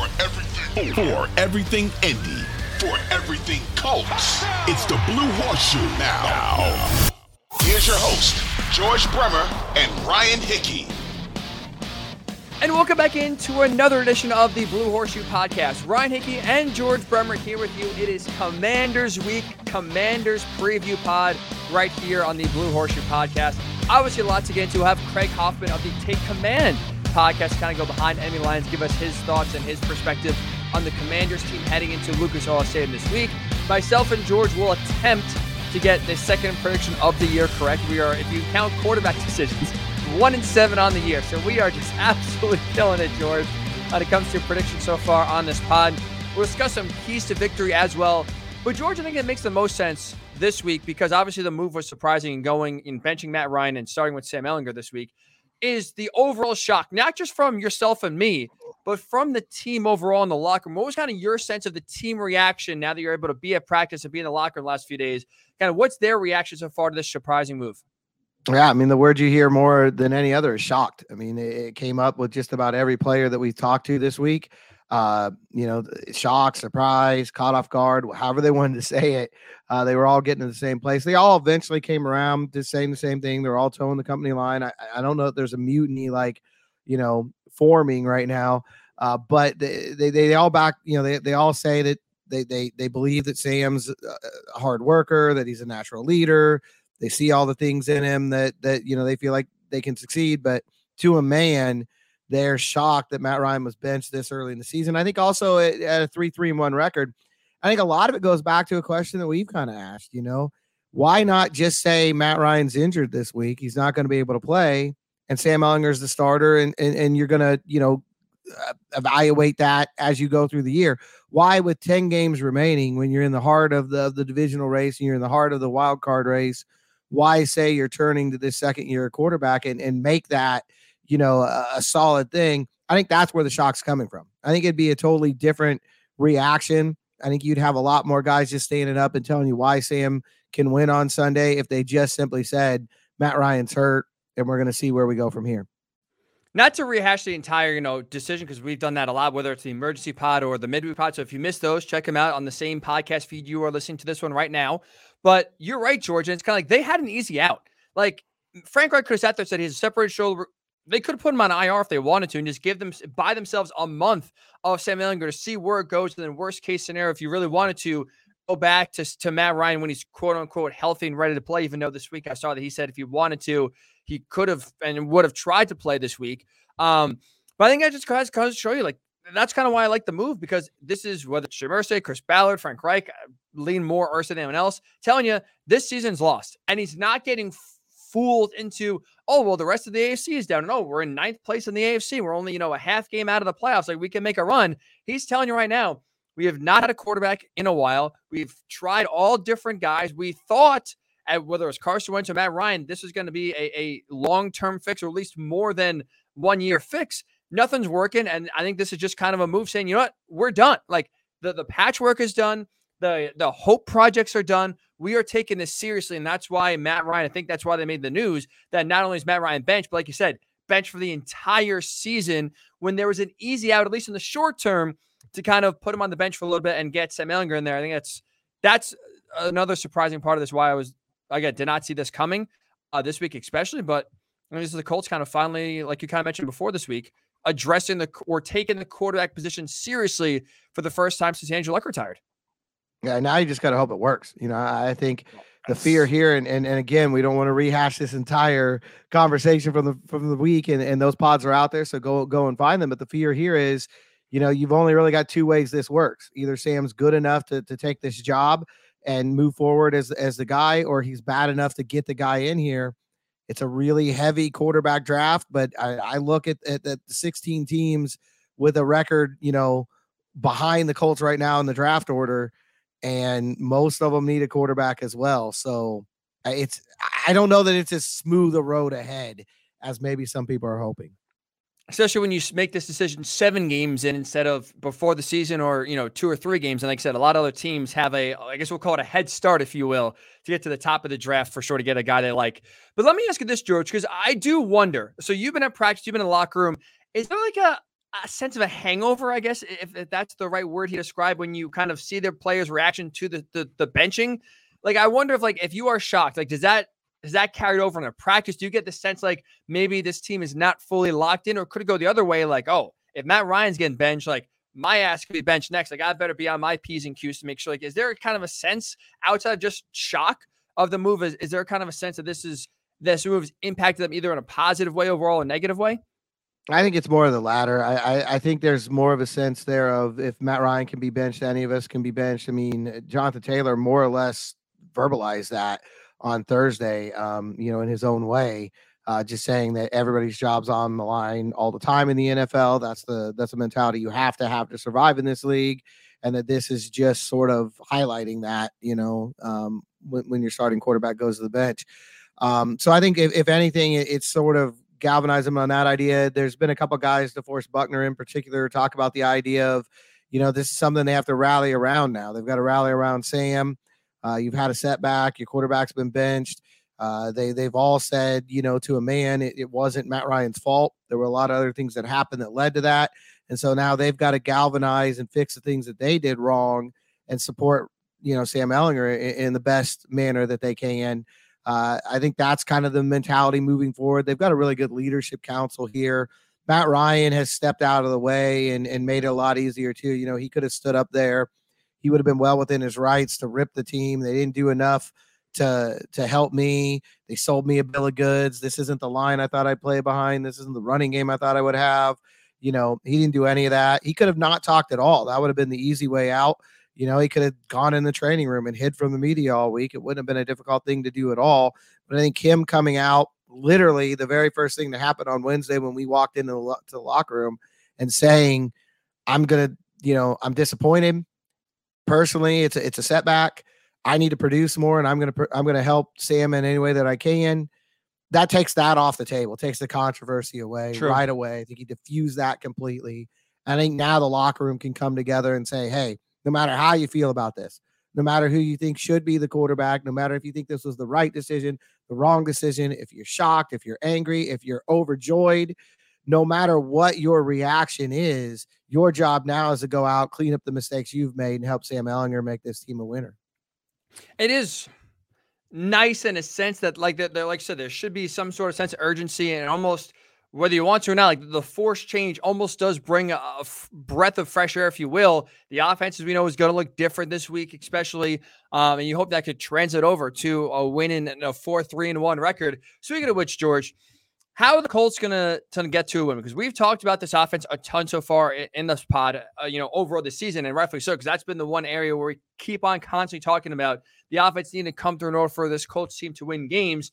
For everything, for everything Indy, for everything Colts, it's the Blue Horseshoe now. Here's your host, George Bremer and Ryan Hickey. And welcome back into another edition of the Blue Horseshoe Podcast. Ryan Hickey and George Bremer here with you. It is Commanders Week, Commanders Preview Pod, right here on the Blue Horseshoe Podcast. Obviously, a lot to get into. We'll have Craig Hoffman of the Take Command podcast kind of go behind enemy lines, give us his thoughts and his perspective on the Commanders team heading into Lucas Oil Stadium this week. Myself and George will attempt to get the second prediction of the year correct. We are, if you count quarterback decisions, one and seven on the year. So we are just absolutely killing it, George, when it comes to predictions so far on this pod. We'll discuss some keys to victory as well. But George, I think it makes the most sense this week because obviously the move was surprising and going in benching Matt Ryan and starting with Sam Ehlinger this week is the overall shock, not just from yourself and me, but from the team overall in the locker room. What was kind of your sense of the team reaction now that you're able to be at practice and be in the locker room the last few days? Kind of what's their reaction so far to this surprising move? Yeah, I mean, the word you hear more than any other is shocked. I mean, it, it came up with just about every player that we've talked to this week. Uh, you know, shock, surprise, caught off guard, however they wanted to say it. Uh, they were all getting to the same place. They all eventually came around to saying the same thing. They're all toeing the company line. I, I don't know if there's a mutiny like, you know, forming right now. Uh, but they, they, they all back, you know, they, they all say that they, they, they believe that Sam's a hard worker, that he's a natural leader. They see all the things in him that, that, you know, they feel like they can succeed, but to a man, they're shocked that Matt Ryan was benched this early in the season. I think also at, at a three, three and one record, I think a lot of it goes back to a question that we've kind of asked, you know, why not just say Matt Ryan's injured this week? He's not going to be able to play and Sam Ehlinger's the starter and, and, and you're going to, you know, uh, evaluate that as you go through the year. Why with 10 games remaining when you're in the heart of the, the divisional race and you're in the heart of the wild card race, why say you're turning to this second year quarterback and, and make that – you know, a, a solid thing. I think that's where the shock's coming from. I think it'd be a totally different reaction. I think you'd have a lot more guys just standing up and telling you why Sam can win on Sunday if they just simply said Matt Ryan's hurt and we're going to see where we go from here. Not to rehash the entire, you know, decision because we've done that a lot, whether it's the emergency pod or the midweek pod. So if you missed those, check them out on the same podcast feed you are listening to this one right now. But you're right, George, and it's kind of like they had an easy out. Like Frank Reich could have sat there and said he has a separated shoulder they could put him on IR if they wanted to and just give them buy themselves a month of Sam Ehlinger to see where it goes. And then worst case scenario, if you really wanted to go back to, to Matt Ryan when he's quote unquote healthy and ready to play, even though this week I saw that he said if he wanted to, he could have and would have tried to play this week. Um, but I think I just goes to show you like that's kind of why I like the move because this is whether it's Irsay, Chris Ballard, Frank Reich, uh, lean more Irsay than anyone else, telling you this season's lost. And he's not getting fooled into, oh, well, the rest of the AFC is down. And oh, we're in ninth place in the AFC. We're only, you know, a half game out of the playoffs. Like we can make a run. He's telling you right now, we have not had a quarterback in a while. We've tried all different guys. We thought, at whether was Carson Wentz or Matt Ryan, this is going to be a, a long term fix or at least more than one year fix. Nothing's working. And I think this is just kind of a move saying, you know what, we're done. Like the, the patchwork is done. The, the hope projects are done. We are taking this seriously. And that's why Matt Ryan, I think that's why they made the news that not only is Matt Ryan bench, but like you said, bench for the entire season when there was an easy out, at least in the short term, to kind of put him on the bench for a little bit and get Sam Ehlinger in there. I think that's that's another surprising part of this. Why I was again did not see this coming uh, this week, especially. But I mean, this is the Colts kind of finally, like you kind of mentioned before this week, addressing the or taking the quarterback position seriously for the first time since Andrew Luck retired. Yeah, now you just got to hope it works. You know, I think the fear here, and, and and again, we don't want to rehash this entire conversation from the from the week, and, and those pods are out there, so go go and find them. But the fear here is, you know, you've only really got two ways this works. Either Sam's good enough to to take this job and move forward as as the guy, or he's bad enough to get the guy in here. It's a really heavy quarterback draft, but I, I look at, at, at the 16 teams with a record, you know, behind the Colts right now in the draft order and most of them need a quarterback as well. So it's I don't know that it's as smooth a road ahead as maybe some people are hoping. Especially when you make this decision seven games in instead of before the season or you know two or three games. And like I said, a lot of other teams have a I guess we'll call it a head start, if you will, to get to the top of the draft for sure to get a guy they like. But let me ask you this, George, because I do wonder. So you've been at practice, you've been in the locker room. Is there like a a sense of a hangover, I guess, if, if, that's the right word he described when you kind of see their players' reaction to the, the, the benching. Like, I wonder if like if you are shocked, like does that does that carry over in a practice? Do you get the sense like maybe this team is not fully locked in, or could it go the other way? Like, oh, if Matt Ryan's getting benched, like my ass could be benched next. Like, I better be on my p's and q's to make sure. Like, is there kind of a sense outside of just shock of the move? Is, is there kind of a sense that this is this move has impacted them either in a positive way overall or negative way? I think it's more of the latter. I, I, I think there's more of a sense there of if Matt Ryan can be benched, any of us can be benched. I mean, Jonathan Taylor more or less verbalized that on Thursday, um, you know, in his own way, uh, just saying that everybody's job's on the line all the time in the NFL. That's the that's the mentality you have to have to survive in this league, and that this is just sort of highlighting that, you know, um, when, when your starting quarterback goes to the bench. Um, so I think if, if anything, it, it's sort of galvanize them on that idea. There's been a couple guys, DeForest Buckner in particular, talk about the idea of, you know, this is something they have to rally around now. They've got to rally around Sam. Uh, you've had a setback. Your quarterback's been benched. Uh, they they've all said, you know, to a man, it, it wasn't Matt Ryan's fault. There were a lot of other things that happened that led to that, and so now they've got to galvanize and fix the things that they did wrong and support, you know, Sam Ehlinger in, in the best manner that they can. Uh, I think that's kind of the mentality moving forward. They've got a really good leadership council here. Matt Ryan has stepped out of the way and, and made it a lot easier too. You know, he could have stood up there. He would have been well within his rights to rip the team. They didn't do enough to to help me. They sold me a bill of goods. This isn't the line I thought I'd play behind. This isn't the running game I thought I would have. You know, he didn't do any of that. He could have not talked at all. That would have been the easy way out. You know, he could have gone in the training room and hid from the media all week. It wouldn't have been a difficult thing to do at all. But I think him coming out, literally the very first thing that happened on Wednesday when we walked into the, to the locker room and saying, I'm going to, you know, I'm disappointed. Personally, it's a, it's a setback. I need to produce more and I'm going to, I'm going to help Sam in any way that I can. That takes that off the table, takes the controversy away True. right away. I think he diffused that completely. I think now the locker room can come together and say, hey, no matter how you feel about this, no matter who you think should be the quarterback, no matter if you think this was the right decision, the wrong decision, if you're shocked, if you're angry, if you're overjoyed, no matter what your reaction is, your job now is to go out, clean up the mistakes you've made, and help Sam Ehlinger make this team a winner. It is nice in a sense that, like that, like I said, there should be some sort of sense of urgency and almost whether you want to or not, like the force change almost does bring a, breath of fresh air, if you will. The offense, as we know, is going to look different this week, especially. Um, and you hope that could translate over to a win in a 4 3 and 1 record. Speaking of which, George, how are the Colts going to get to a win? Because we've talked about this offense a ton so far in, in this pod, uh, you know, overall this season, and rightfully so, because that's been the one area where we keep on constantly talking about the offense needing to come through in order for this Colts team to win games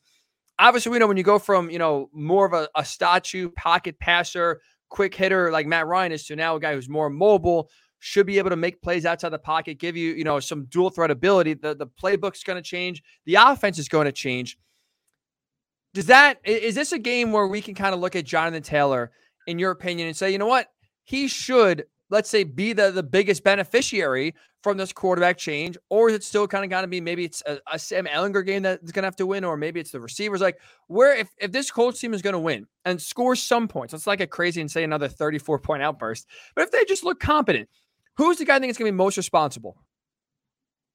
obviously we know when you go from you know more of a, a statue pocket passer quick hitter like matt ryan is to now a guy who's more mobile should be able to make plays outside the pocket give you you know some dual threat ability. The, the playbook's going to change. The offense is going to change. Does that is this a game where we can kind of look at jonathan taylor in your opinion and say you know what? He should let's say, be the, the biggest beneficiary from this quarterback change? Or is it still kind of got to be maybe it's a, a Sam Ehlinger game that's going to have to win, or maybe it's the receivers? Like, where if, if this Colts team is going to win and score some points, it's like a crazy and say another 34 point outburst. But if they just look competent, who's the guy I think is going to be most responsible?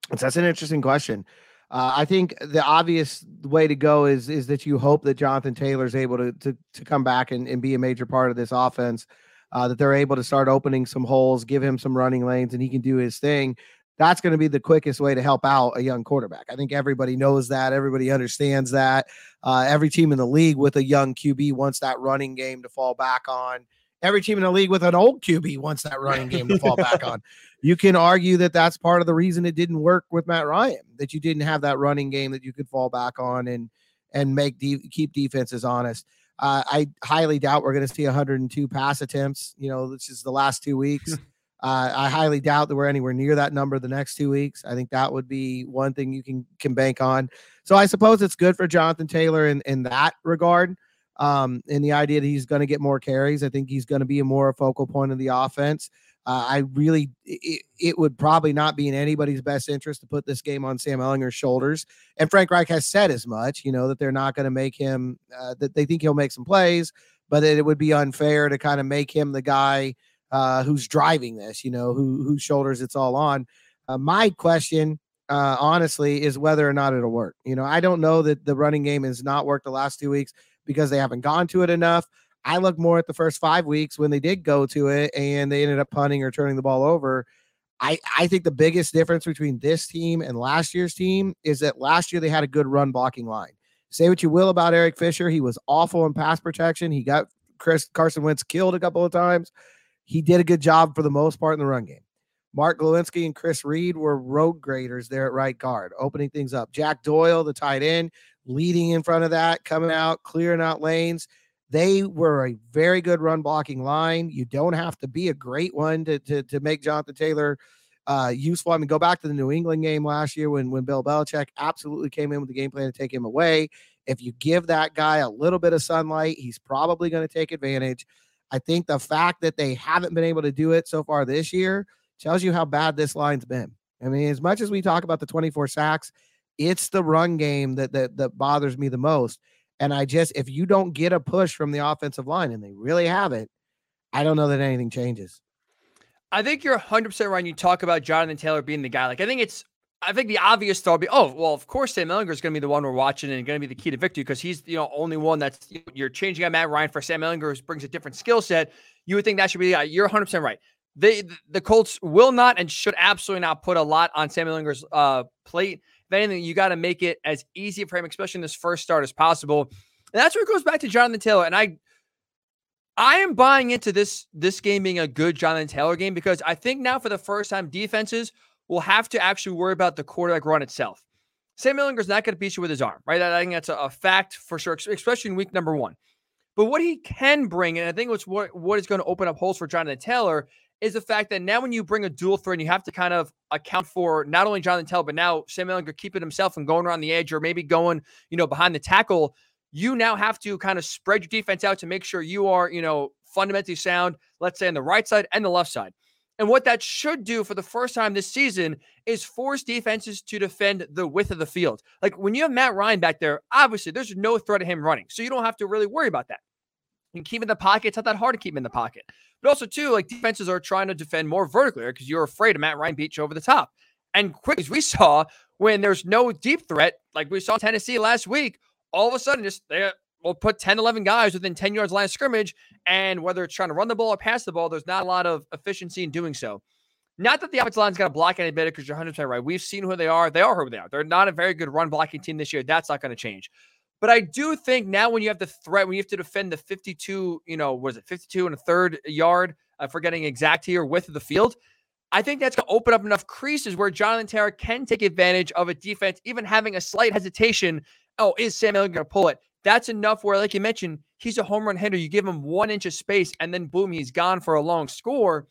That's an interesting question. Uh, I think the obvious way to go is is that you hope that Jonathan Taylor is able to to, to come back and, and be a major part of this offense uh, that they're able to start opening some holes, give him some running lanes, and he can do his thing. That's going to be the quickest way to help out a young quarterback. I think everybody knows that. Everybody understands that. Uh, every team in the league with a young QB wants that running game to fall back on. Every team in the league with an old QB wants that running game to fall back on. You can argue that that's part of the reason it didn't work with Matt Ryan, that you didn't have that running game that you could fall back on and and make de- keep defenses honest. Uh, I highly doubt we're going to see 102 pass attempts. You know, this is the last two weeks. Uh, I highly doubt that we're anywhere near that number the next two weeks. I think that would be one thing you can can bank on. So I suppose it's good for Jonathan Taylor in in that regard. Um, in the idea that he's going to get more carries. I think he's going to be a more focal point of the offense. Uh, I really, it, it, would probably not be in anybody's best interest to put this game on Sam Ehlinger's shoulders. And Frank Reich has said as much, you know, that they're not going to make him, uh, that they think he'll make some plays, but that it would be unfair to kind of make him the guy uh, who's driving this, you know, who whose shoulders it's all on. Uh, my question, uh, honestly, is whether or not it'll work. You know, I don't know that the running game has not worked the last two weeks because they haven't gone to it enough. I look more at the first five weeks when they did go to it and they ended up punting or turning the ball over. I, I think the biggest difference between this team and last year's team is that last year they had a good run blocking line. Say what you will about Eric Fisher. He was awful in pass protection. He got Chris Carson Wentz killed a couple of times. He did a good job for the most part in the run game. Mark Glowinski and Chris Reed were road graders there at right guard, opening things up. Jack Doyle, the tight end, leading in front of that, coming out, clearing out lanes. They were a very good run blocking line. You don't have to be a great one to to, to make Jonathan Taylor uh, useful. I mean, go back to the New England game last year when when Bill Belichick absolutely came in with the game plan to take him away. If you give that guy a little bit of sunlight, he's probably going to take advantage. I think the fact that they haven't been able to do it so far this year tells you how bad this line's been. I mean, as much as we talk about the 24 sacks, it's the run game that that, that bothers me the most. And I just, if you don't get a push from the offensive line, and they really haven't, I don't know that anything changes. I think you're 100% right. You talk about Jonathan Taylor being the guy. Like, I think it's, I think the obvious thought would be, oh, well, of course, Sam Ehlinger is going to be the one we're watching and going to be the key to victory because he's, you know, only one that's, you're changing out Matt Ryan for Sam Ehlinger, who brings a different skill set. You would think that should be the guy. You're 100% right. They, the Colts will not and should absolutely not put a lot on Sam Ehlinger's uh, plate anything, you got to make it as easy for him, especially in this first start, as possible. And that's where it goes back to Jonathan Taylor. And I I am buying into this this game being a good Jonathan Taylor game because I think now for the first time defenses will have to actually worry about the quarterback run itself. Sam Ehlinger's not going to beat you with his arm, right? I think that's a, a, fact for sure, especially in week number one. But what he can bring, and I think what's what, what is going to open up holes for Jonathan Taylor is the fact that now when you bring a dual threat, you have to kind of account for not only Jonathan Tell, but now Sam Ehlinger keeping himself and going around the edge or maybe going, you know, behind the tackle. You now have to kind of spread your defense out to make sure you are, you know, fundamentally sound, let's say on the right side and the left side. And what that should do for the first time this season is force defenses to defend the width of the field. Like when you have Matt Ryan back there, obviously there's no threat of him running. So you don't have to really worry about that. Can keep in the pocket. It's not that hard to keep in the pocket. But also, too, like defenses are trying to defend more vertically because you're afraid of Matt Ryan you over the top. And quick as we saw, when there's no deep threat, like we saw Tennessee last week, all of a sudden, just they will put 10, 11 guys within 10 yards line of scrimmage. And whether it's trying to run the ball or pass the ball, there's not a lot of efficiency in doing so. Not that the offensive line's going to block any better because you're 100% right. We've seen who they are. They are who they are. They're not a very good run blocking team this year. That's not going to change. But I do think now when you have the threat, when you have to defend the 52, you know, was it 52 and a third yard, uh, for getting exact here width of the field, I think that's going to open up enough creases where Jonathan Taylor can take advantage of a defense, even having a slight hesitation. Oh, is Sam Ehlinger going to pull it? That's enough where, like you mentioned, he's a home run hitter. You give him one inch of space, and then boom, he's gone for a long score.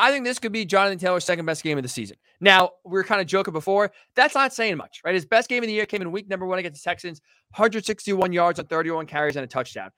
I think this could be Jonathan Taylor's second best game of the season. Now, we were kind of joking before. That's not saying much, right? His best game of the year came in week number one against the Texans 161 yards on 31 carries and a touchdown.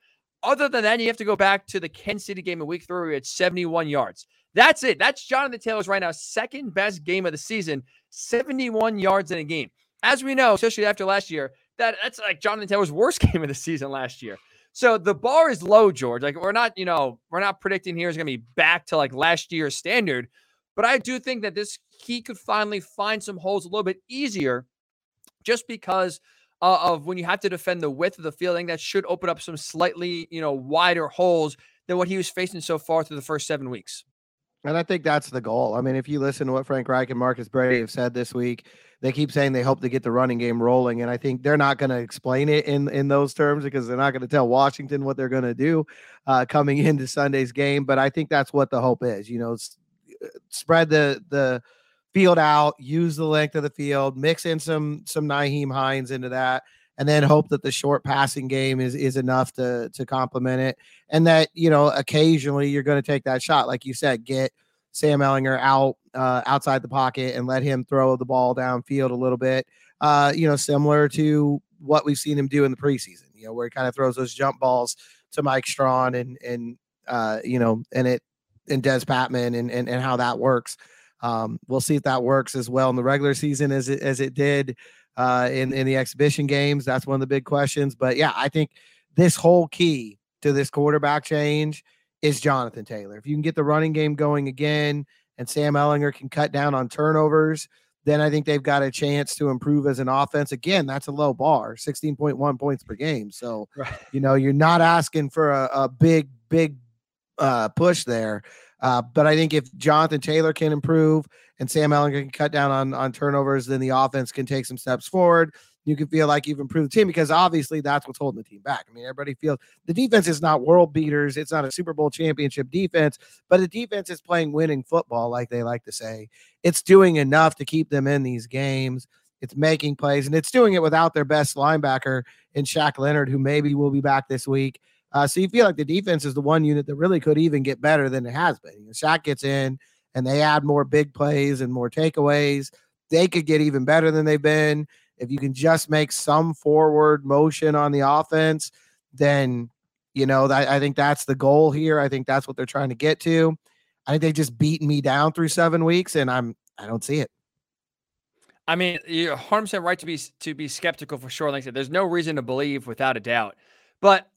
Other than that, you have to go back to the Kansas City game in week three where he had 71 yards. That's it. That's Jonathan Taylor's right now second best game of the season, 71 yards in a game. As we know, especially after last year, that that's like Jonathan Taylor's worst game of the season last year. So the bar is low, George. Like we're not, you know, we're not predicting here is going to be back to like last year's standard, but I do think that this he could finally find some holes a little bit easier, just because uh, of when you have to defend the width of the field. I think that should open up some slightly, you know, wider holes than what he was facing so far through the first seven weeks. And I think that's the goal. I mean, if you listen to what Frank Reich and Marcus Brady have said this week, they keep saying they hope to get the running game rolling. And I think they're not going to explain it in, in those terms because they're not going to tell Washington what they're going to do uh, coming into Sunday's game. But I think that's what the hope is. You know, uh, spread the the field out, use the length of the field, mix in some some Nyheim Hines into that, and then hope that the short passing game is is enough to to complement it, and that you know occasionally you're going to take that shot, like you said, get Sam Ehlinger out uh, outside the pocket and let him throw the ball downfield a little bit. Uh, you know, similar to what we've seen him do in the preseason. You know, where he kind of throws those jump balls to Mike Strachan and and uh, you know, and it and Dez Patmon and and and how that works. Um, we'll see if that works as well in the regular season as it as it did uh, in in the exhibition games. That's one of the big questions. But yeah, I think this whole key to this quarterback change is Jonathan Taylor. If you can get the running game going again, and Sam Ehlinger can cut down on turnovers, then I think they've got a chance to improve as an offense. Again, that's a low bar, 16.1 points per game. So, right. you know, you're not asking for a, a big, big uh, push there. Uh, but I think if Jonathan Taylor can improve and Sam Ehlinger can cut down on, on turnovers, then the offense can take some steps forward. You can feel like you've improved the team because obviously that's what's holding the team back. I mean, everybody feels the defense is not world beaters. It's not a Super Bowl championship defense, but the defense is playing winning football, like they like to say. It's doing enough to keep them in these games. It's making plays, and it's doing it without their best linebacker in Shaq Leonard, who maybe will be back this week. Uh, so you feel like the defense is the one unit that really could even get better than it has been. Know, Shaq gets in and they add more big plays and more takeaways. They could get even better than they've been. If you can just make some forward motion on the offense, then you know I think that's the goal here. I think that's what they're trying to get to. I think they just beaten me down through seven weeks, and I'm I don't see it. I mean, you're 100 right to be to be skeptical for sure. Like I said, there's no reason to believe without a doubt. But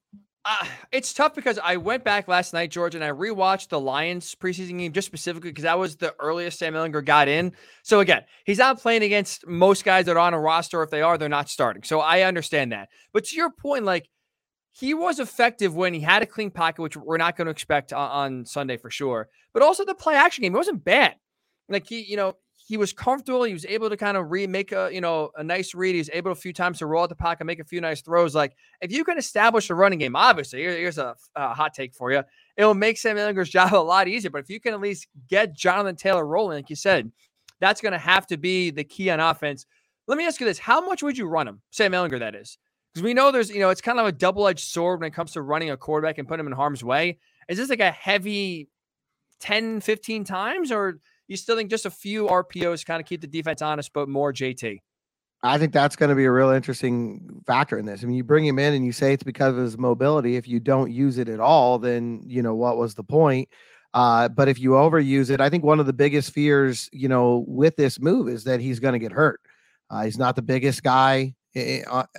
uh, it's tough because I went back last night, George, and I rewatched the Lions preseason game just specifically because that was the earliest Sam Ehlinger got in. So again, he's not playing against most guys that are on a roster. If they are, they're not starting. So I understand that. But to your point, like he was effective when he had a clean pocket, which we're not going to expect on, on Sunday for sure. But also the play action game, it wasn't bad. Like he, you know, he was comfortable. He was able to kind of remake a you know a nice read. He was able a few times to roll out the pocket, make a few nice throws. Like if you can establish a running game, obviously here, here's a, a, hot take for you. It will make Sam Ehlinger's job a lot easier. But if you can at least get Jonathan Taylor rolling, like you said, that's going to have to be the key on offense. Let me ask you this: How much would you run him, Sam Ehlinger? That is because we know there's you know it's kind of a double edged sword when it comes to running a quarterback and putting him in harm's way. Is this like a heavy 10, 15 times or? You still think just a few RPOs kind of keep the defense honest, but more JT? I think that's going to be a real interesting factor in this. I mean, you bring him in and you say it's because of his mobility. If you don't use it at all, then you know what was the point. Uh, but if you overuse it, I think one of the biggest fears, you know, with this move is that he's going to get hurt. Uh, he's not the biggest guy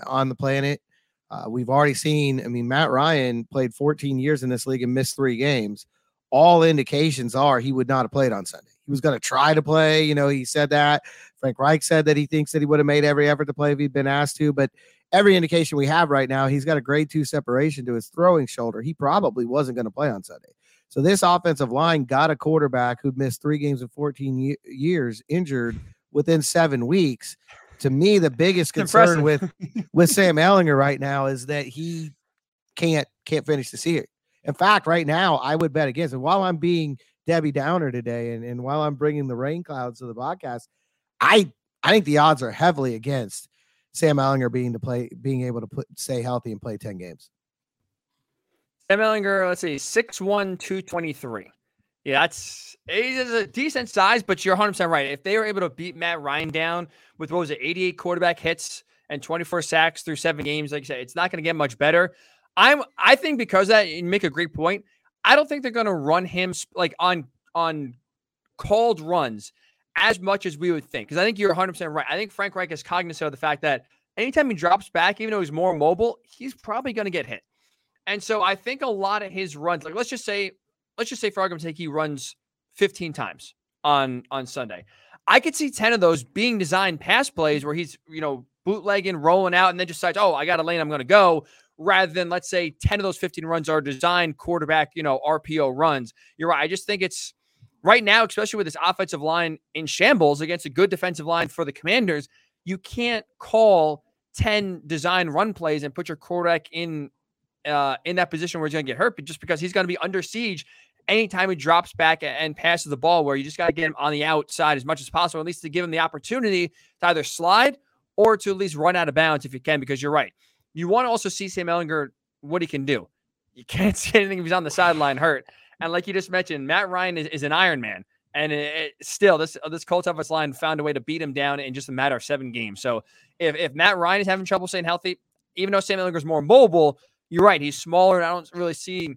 on the planet. Uh, we've already seen. I mean, Matt Ryan played 14 years in this league and missed three games. All indications are he would not have played on Sunday he was going to try to play. You know, he said that. Frank Reich said that he thinks that he would have made every effort to play if he'd been asked to. But every indication we have right now, he's got a grade two separation to his throwing shoulder. He probably wasn't going to play on Sunday. So this offensive line got a quarterback who'd missed three games in 14 years injured within seven weeks. To me, the biggest concern with with Sam Ehlinger right now is that he can't can't finish the season. In fact, right now, I would bet against. And while I'm being Debbie Downer today, and, and while I'm bringing the rain clouds to the podcast, I I think the odds are heavily against Sam Ehlinger being to play, being able to put stay healthy and play ten games. Sam Ehlinger, let's see, 6'1", 223. Yeah, that's he's a decent size, but you're 100 percent right. If they were able to beat Matt Ryan down with what was it, 88 quarterback hits and 24 sacks through seven games, like I said, it's not going to get much better. I'm I think because that you make a great point. I don't think they're going to run him like on on called runs as much as we would think. Because I think you're 100 percent right. I think Frank Reich is cognizant of the fact that anytime he drops back, even though he's more mobile, he's probably going to get hit. And so I think a lot of his runs, like let's just say, let's just say for argument's sake, he runs 15 times on on Sunday. I could see 10 of those being designed pass plays where he's, you know, bootlegging, rolling out, and then just decides, oh, I got a lane, I'm going to go. Rather than let's say 10 of those 15 runs are designed quarterback, you know, RPO runs. You're right. I just think it's right now, especially with this offensive line in shambles against a good defensive line for the commanders, you can't call 10 design run plays and put your quarterback in uh, in that position where he's going to get hurt, just because he's going to be under siege anytime he drops back and passes the ball, where you just got to get him on the outside as much as possible, at least to give him the opportunity to either slide or to at least run out of bounds if you can, because you're right. You want to also see Sam Ehlinger what he can do. You can't see anything if he's on the sideline hurt. And like you just mentioned, Matt Ryan is, is an Iron Man. And it, it, still, this this Colts offensive line found a way to beat him down in just a matter of seven games. So if, if Matt Ryan is having trouble staying healthy, even though Sam Ehlinger is more mobile, you're right. He's smaller, and I don't really see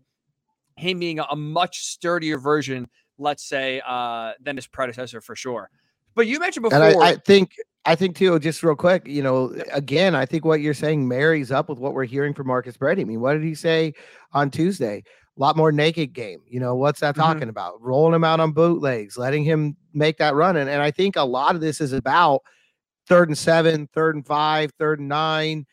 him being a, a much sturdier version, let's say, uh, than his predecessor for sure. But you mentioned before. And I, I think I think too, just real quick, you know, again, I think what you're saying marries up with what we're hearing from Marcus Brady. I mean, what did he say on Tuesday? A lot more naked game. You know, what's that mm-hmm. talking about? Rolling him out on bootlegs, letting him make that run. And, and I think a lot of this is about third and seven, third and five, third and nine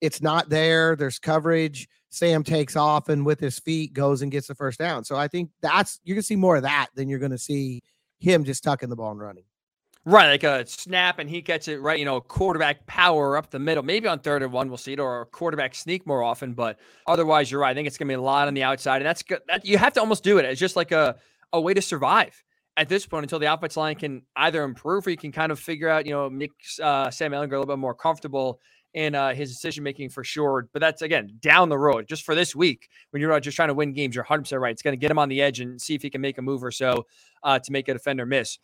it's not there. There's coverage. Sam takes off and with his feet goes and gets the first down. So I think that's you're gonna see more of that than you're gonna see him just tucking the ball and running. Right, like a snap and he gets it right, you know, quarterback power up the middle. Maybe on third and one we'll see it, or a quarterback sneak more often. But otherwise, you're right. I think it's gonna be a lot on the outside, and that's good. That, you have to almost do it. It's just like a a way to survive at this point until the offense line can either improve or you can kind of figure out, you know, make uh, Sam Ehlinger a little bit more comfortable in uh, his decision making for sure. But that's again down the road. Just for this week, when you're just trying to win games, you're 100 percent right. It's going to get him on the edge and see if he can make a move or so uh, to make a defender miss.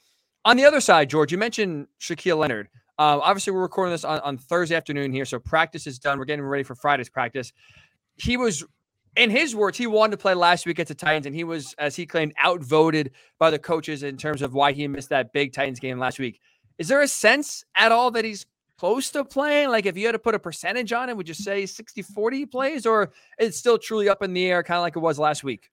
On the other side, George, you mentioned Shaquille Leonard. Uh, obviously, we're recording this on, on Thursday afternoon here, so practice is done. We're getting ready for Friday's practice. He was in his words, he wanted to play last week at the Titans, and he was, as he claimed, outvoted by the coaches in terms of why he missed that big Titans game last week. Is there a sense at all that he's close to playing? Like if you had to put a percentage on it, would you say 60 40 plays or it's still truly up in the air, kind of like it was last week?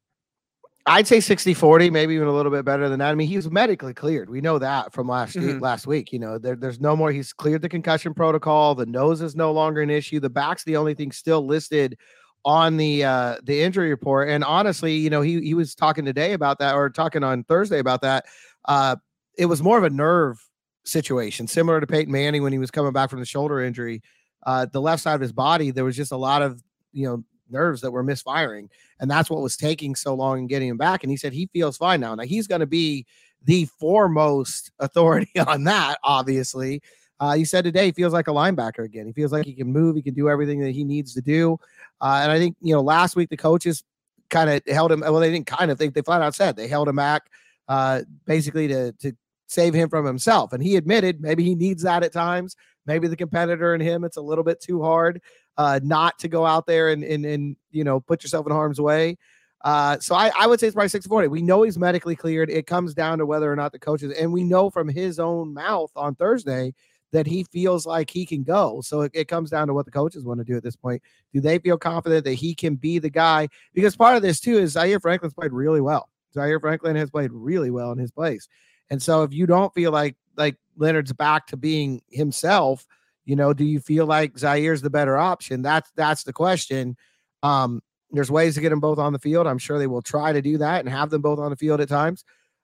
I'd say 60 40, maybe even a little bit better than that. I mean, he was medically cleared. We know that from last mm-hmm. week, last week. You know, there, there's no more. He's cleared the concussion protocol. The nose is no longer an issue. The back's the only thing still listed on the uh the injury report. And honestly, you know, he he was talking today about that or talking on Thursday about that. Uh it was more of a nerve situation, similar to Peyton Manning when he was coming back from the shoulder injury. Uh, the left side of his body, there was just a lot of you know nerves that were misfiring, and that's what was taking so long in getting him back. And he said he feels fine now. Now he's going to be the foremost authority on that, obviously. Uh, he said today he feels like a linebacker again. He feels like he can move, he can do everything that he needs to do. Uh, and I think you know last week the coaches kind of held him. Well, they didn't kind of think they flat out said they held him back, uh, basically to to save him from himself. And he admitted maybe he needs that at times. Maybe the competitor in him, it's a little bit too hard uh, not to go out there and, and, and, you know, put yourself in harm's way. Uh, so I, I would say it's probably 640. We know he's medically cleared. It comes down to whether or not the coaches, and we know from his own mouth on Thursday that he feels like he can go. So it, it comes down to what the coaches want to do at this point. Do they feel confident that he can be the guy? Because part of this too is Zaire Franklin's played really well. Zaire Franklin has played really well in his place. And so if you don't feel like like Leonard's back to being himself, you know, do you feel like Zaire's the better option? That's that's the question. Um, there's ways to get them both on the field. I'm sure they will try to do that and have them both on the field at times.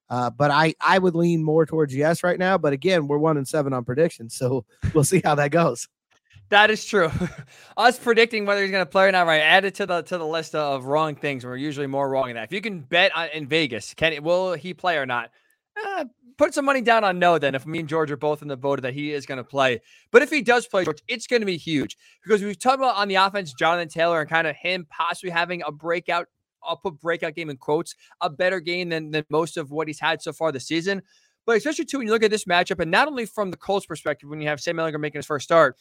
Uh, but I I would lean more towards yes right now. But again, we're one and seven on predictions, so we'll see how that goes. That is true. Us predicting whether he's going to play or not, right? Add it to the to the list of wrong things. We're usually more wrong than that. If you can bet on, in Vegas, can will he play or not? Uh, put some money down on no. Then, if me and George are both in the boat that he is going to play, but if he does play, George, it's going to be huge because we've talked about on the offense, Jonathan Taylor, and kind of him possibly having a breakout. I'll put breakout game in quotes, a better game than than most of what he's had so far this season. But especially too when you look at this matchup, and not only from the Colts perspective, when you have Sam Ehlinger making his first start,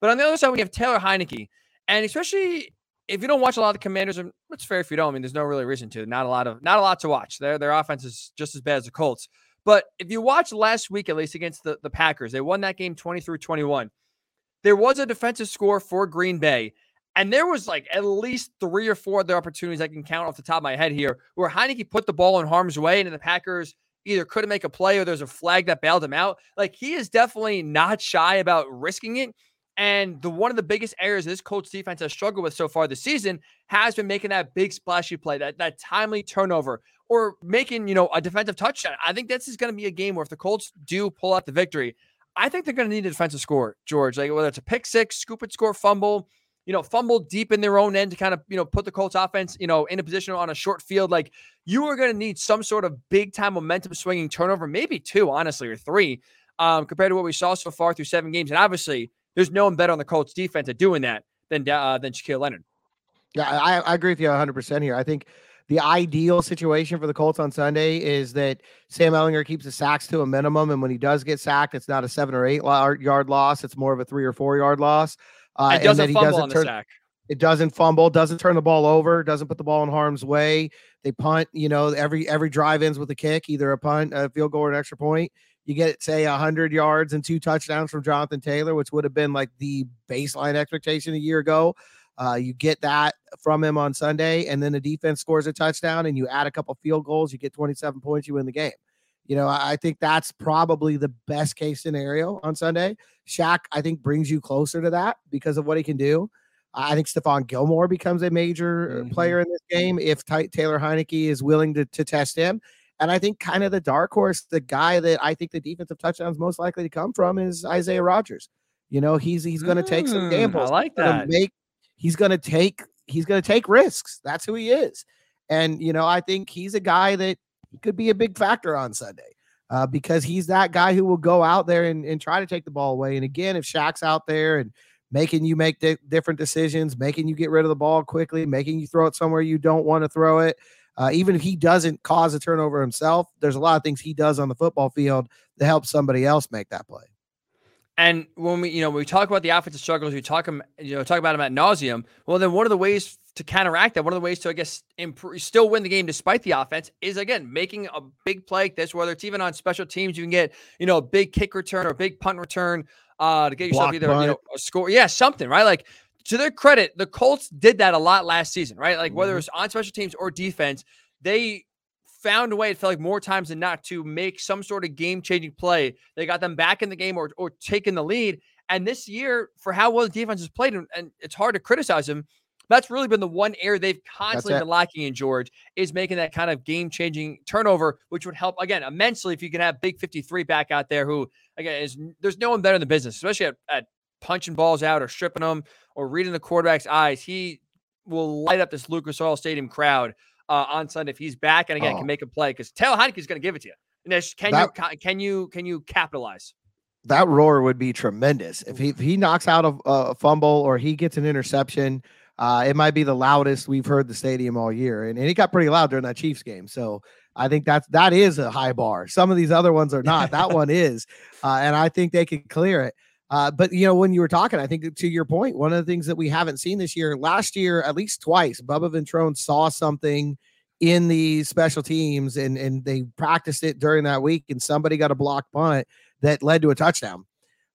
but on the other side, we have Taylor Heinicke, and especially if you don't watch a lot of the Commanders, and it's fair if you don't. I mean, there's no really reason to. Not a lot of not a lot to watch. Their their offense is just as bad as the Colts. But if you watch last week, at least against the, the Packers, they won that game 20 through 21. There was a defensive score for Green Bay. And there was like at least three or four other opportunities I can count off the top of my head here where Heinicke put the ball in harm's way and the Packers either couldn't make a play or there's a flag that bailed him out. Like he is definitely not shy about risking it. And the one of the biggest areas this Colts defense has struggled with so far this season has been making that big splashy play, that that timely turnover, or making you know a defensive touchdown. I think this is going to be a game where if the Colts do pull out the victory, I think they're going to need a defensive score, George. Like whether it's a pick six, scoop it, score, fumble, you know, fumble deep in their own end to kind of you know put the Colts offense you know in a position on a short field. Like you are going to need some sort of big time momentum swinging turnover, maybe two, honestly, or three, um, compared to what we saw so far through seven games. And obviously there's no one better on the Colts defense at doing that than uh, than Shaquille Leonard. Yeah, I, I agree with you 100 percent here. I think the ideal situation for the Colts on Sunday is that Sam Ehlinger keeps the sacks to a minimum, and when he does get sacked, it's not a seven or eight yard loss; it's more of a three or four yard loss. Uh, and, doesn't and fumble doesn't on turn, the sack. It doesn't fumble, doesn't turn the ball over, doesn't put the ball in harm's way. They punt, you know, every every drive ends with a kick, either a punt, a field goal, or an extra point you get say 100 yards and two touchdowns from Jonathan Taylor, which would have been like the baseline expectation a year ago. Uh, you get that from him on Sunday, and then the defense scores a touchdown, and you add a couple field goals, you get 27 points, you win the game. You know, I think that's probably the best case scenario on Sunday. Shaq, I think, brings you closer to that because of what he can do. I think Stephon Gilmore becomes a major mm-hmm. player in this game if Taylor Heinicke is willing to, to test him. And I think kind of the dark horse, the guy that I think the defensive touchdowns most likely to come from is Isaiah Rodgers. You know, he's he's going to take some mm, gambles. I like that. Make, he's going to take he's going to take risks. That's who he is. And you know, I think he's a guy that could be a big factor on Sunday. Uh, because he's that guy who will go out there and, and try to take the ball away. And again, if Shaq's out there and making you make di- different decisions, making you get rid of the ball quickly, making you throw it somewhere you don't want to throw it, uh, even if he doesn't cause a turnover himself, there's a lot of things he does on the football field to help somebody else make that play. And when we, you know, when we talk about the offensive struggles, we talk you know, talk about them at nauseum. Well, then one of the ways to counteract that, one of the ways to, I guess, improve, still win the game despite the offense is again making a big play like this. Whether it's even on special teams, you can get, you know, a big kick return or a big punt return uh, to get yourself Block either, punt. you know, a score, yeah, something, right? Like to their credit, the Colts did that a lot last season, right? Like whether mm-hmm. it's on special teams or defense, they found a way, it felt like more times than not, to make some sort of game changing play. They got them back in the game or, or taking the lead. And this year, for how well the defense has played, and, and it's hard to criticize them, that's really been the one area they've constantly been lacking in George is making that kind of game changing turnover, which would help again immensely if you can have Big 53 back out there who, again, is there's no one better in the business, especially at, at punching balls out or stripping them or reading the quarterback's eyes. He will light up this Lucas Oil Stadium crowd uh, on Sunday if he's back and again oh. can make a play because Taylor is going to give it to you. And can that, you can you can you capitalize? That roar would be tremendous if he if he knocks out a, a fumble or he gets an interception. Uh, it might be the loudest we've heard the stadium all year, and, and it got pretty loud during that Chiefs game. So I think that's that is a high bar. Some of these other ones are not. that one is, uh, and I think they can clear it. Uh, but you know, when you were talking, I think to your point, one of the things that we haven't seen this year, last year at least twice, Bubba Ventrone saw something in the special teams and and they practiced it during that week, and somebody got a block punt that led to a touchdown.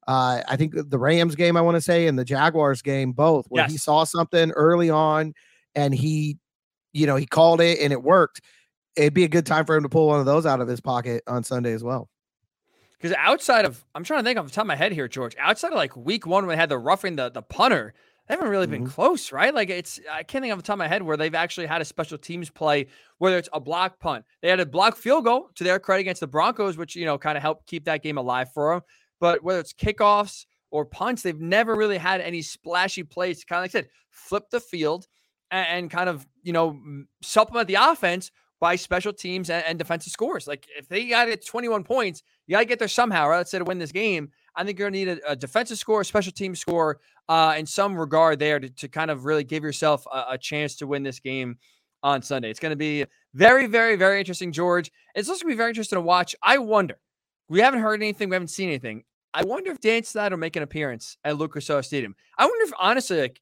Uh, I think the Rams game, I want to say, and the Jaguars game, both, where yes. he saw something early on and he, you know, he called it and it worked. it'd be a good time for him to pull one of those out of his pocket on Sunday as well. Because outside of, I'm trying to think off the top of my head here, George. Outside of like week one when they had the roughing the the punter, they haven't really been mm-hmm. close, right? Like it's I can't think off the top of my head where they've actually had a special teams play, whether it's a block punt. They had a block field goal to their credit against the Broncos, which you know kind of helped keep that game alive for them. But whether it's kickoffs or punts, they've never really had any splashy plays kind of like I said, flip the field and, and kind of you know supplement the offense by special teams and, and defensive scores. Like if they got it 21 points, you got to get there somehow, right? Let's say to win this game. I think you're going to need a, a, defensive score, a special team score, uh, in some regard there to, to kind of really give yourself a, a chance to win this game on Sunday. It's going to be very, very, very interesting, George. It's also going to be very interesting to watch. I wonder. We haven't heard anything. We haven't seen anything. I wonder if Dan Snyder will make an appearance at Lucas Oil Stadium. I wonder if honestly, like,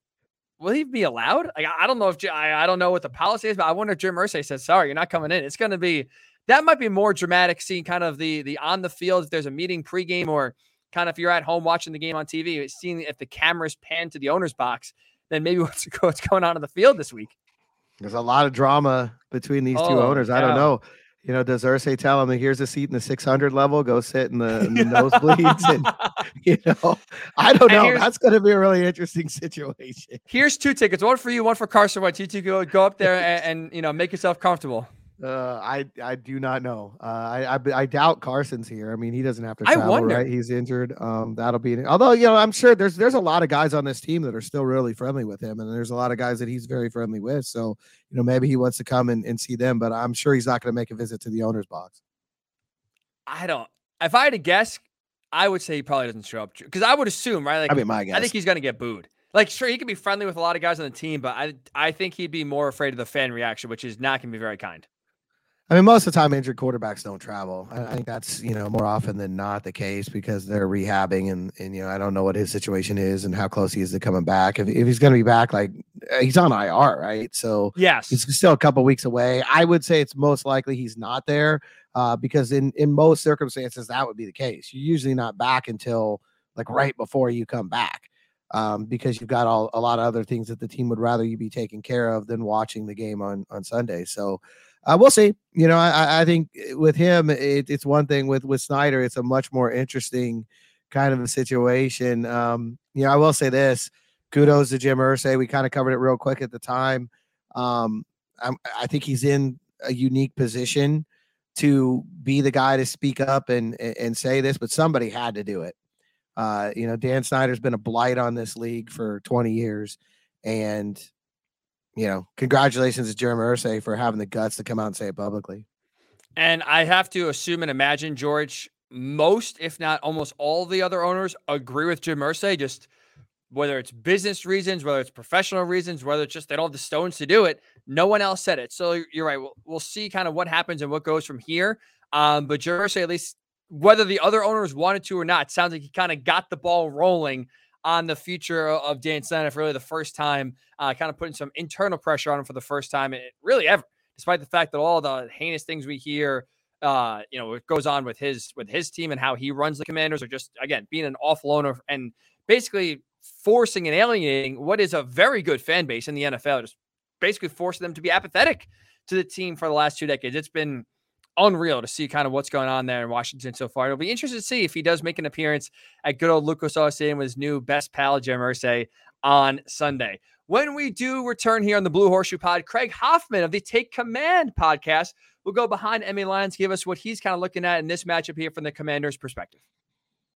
will he be allowed? Like, I don't know if I, I don't know what the policy is, but I wonder if Jim Irsay says, "Sorry, you're not coming in." It's going to be that might be more dramatic, seeing kind of the the on the field if there's a meeting pregame or kind of if you're at home watching the game on TV, seeing if the cameras pan to the owner's box, then maybe what's what's going on in the field this week. There's a lot of drama between these oh, two owners. I don't know you know, does Irsay tell him, that here's a seat in the 600 level, go sit in the, in the nosebleeds? And, you know, I don't know. That's going to be a really interesting situation. Here's two tickets, one for you, one for Carson Wentz. You two go, go up there and, and, you know, make yourself comfortable. Uh, I I do not know. Uh, I, I, I doubt Carson's here. I mean, he doesn't have to travel, I wonder. right? He's injured. Um, that'll be. Although you know, I'm sure there's there's a lot of guys on this team that are still really friendly with him, and there's a lot of guys that he's very friendly with. So you know, maybe he wants to come and, and see them, but I'm sure he's not going to make a visit to the owner's box. I don't. If I had to guess, I would say he probably doesn't show up because I would assume, right? Like, I mean, my guess. I think he's going to get booed. Like, sure, he can be friendly with a lot of guys on the team, but I I think he'd be more afraid of the fan reaction, which is not going to be very kind. I mean, most of the time, injured quarterbacks don't travel. I, think that's you know more often than not the case because they're rehabbing, and and you know I don't know what his situation is and how close he is to coming back. If, if he's going to be back, like uh, he's on IR, right? So yes, he's still a couple weeks away. I would say it's most likely he's not there uh, because in in most circumstances that would be the case. You're usually not back until like right before you come back. Um, because you've got all a lot of other things that the team would rather you be taking care of than watching the game on on Sunday. So uh, we'll see. You know, I, I think with him, it, it's one thing. With with Snyder, it's a much more interesting kind of a situation. Um, you know, I will say this: kudos to Jim Irsay. We kind of covered it real quick at the time. Um, I think he's in a unique position to be the guy to speak up and and say this, but somebody had to do it. Uh, you know, Dan Snyder's been a blight on this league for 20 years, and you know, congratulations to Jeremy Irsay for having the guts to come out and say it publicly. And I have to assume and imagine, George, most, if not almost all the other owners agree with Jim Irsay, just whether it's business reasons, whether it's professional reasons, whether it's just they don't have the stones to do it. No one else said it. So you're right. We'll, we'll see kind of what happens and what goes from here. Um, but Jim Irsay, at least whether the other owners wanted to or not, sounds like he kind of got the ball rolling on the future of Dan for really the first time, uh, kind of putting some internal pressure on him for the first time, really ever, despite the fact that all the heinous things we hear, uh, you know, it goes on with his with his team and how he runs the Commanders, are just again being an awful owner and basically forcing and alienating what is a very good fan base in the NFL, just basically forcing them to be apathetic to the team for the last two decades. It's been unreal to see kind of what's going on there in Washington so far. It'll be interesting to see if he does make an appearance at good old Lucas Oil Stadium with his new best pal, Jim Irsay, on Sunday. When we do return here on the Blue Horseshoe Pod, Craig Hoffman of the Take Command podcast will go behind Emmy Lyons, give us what he's kind of looking at in this matchup here from the Commander's perspective.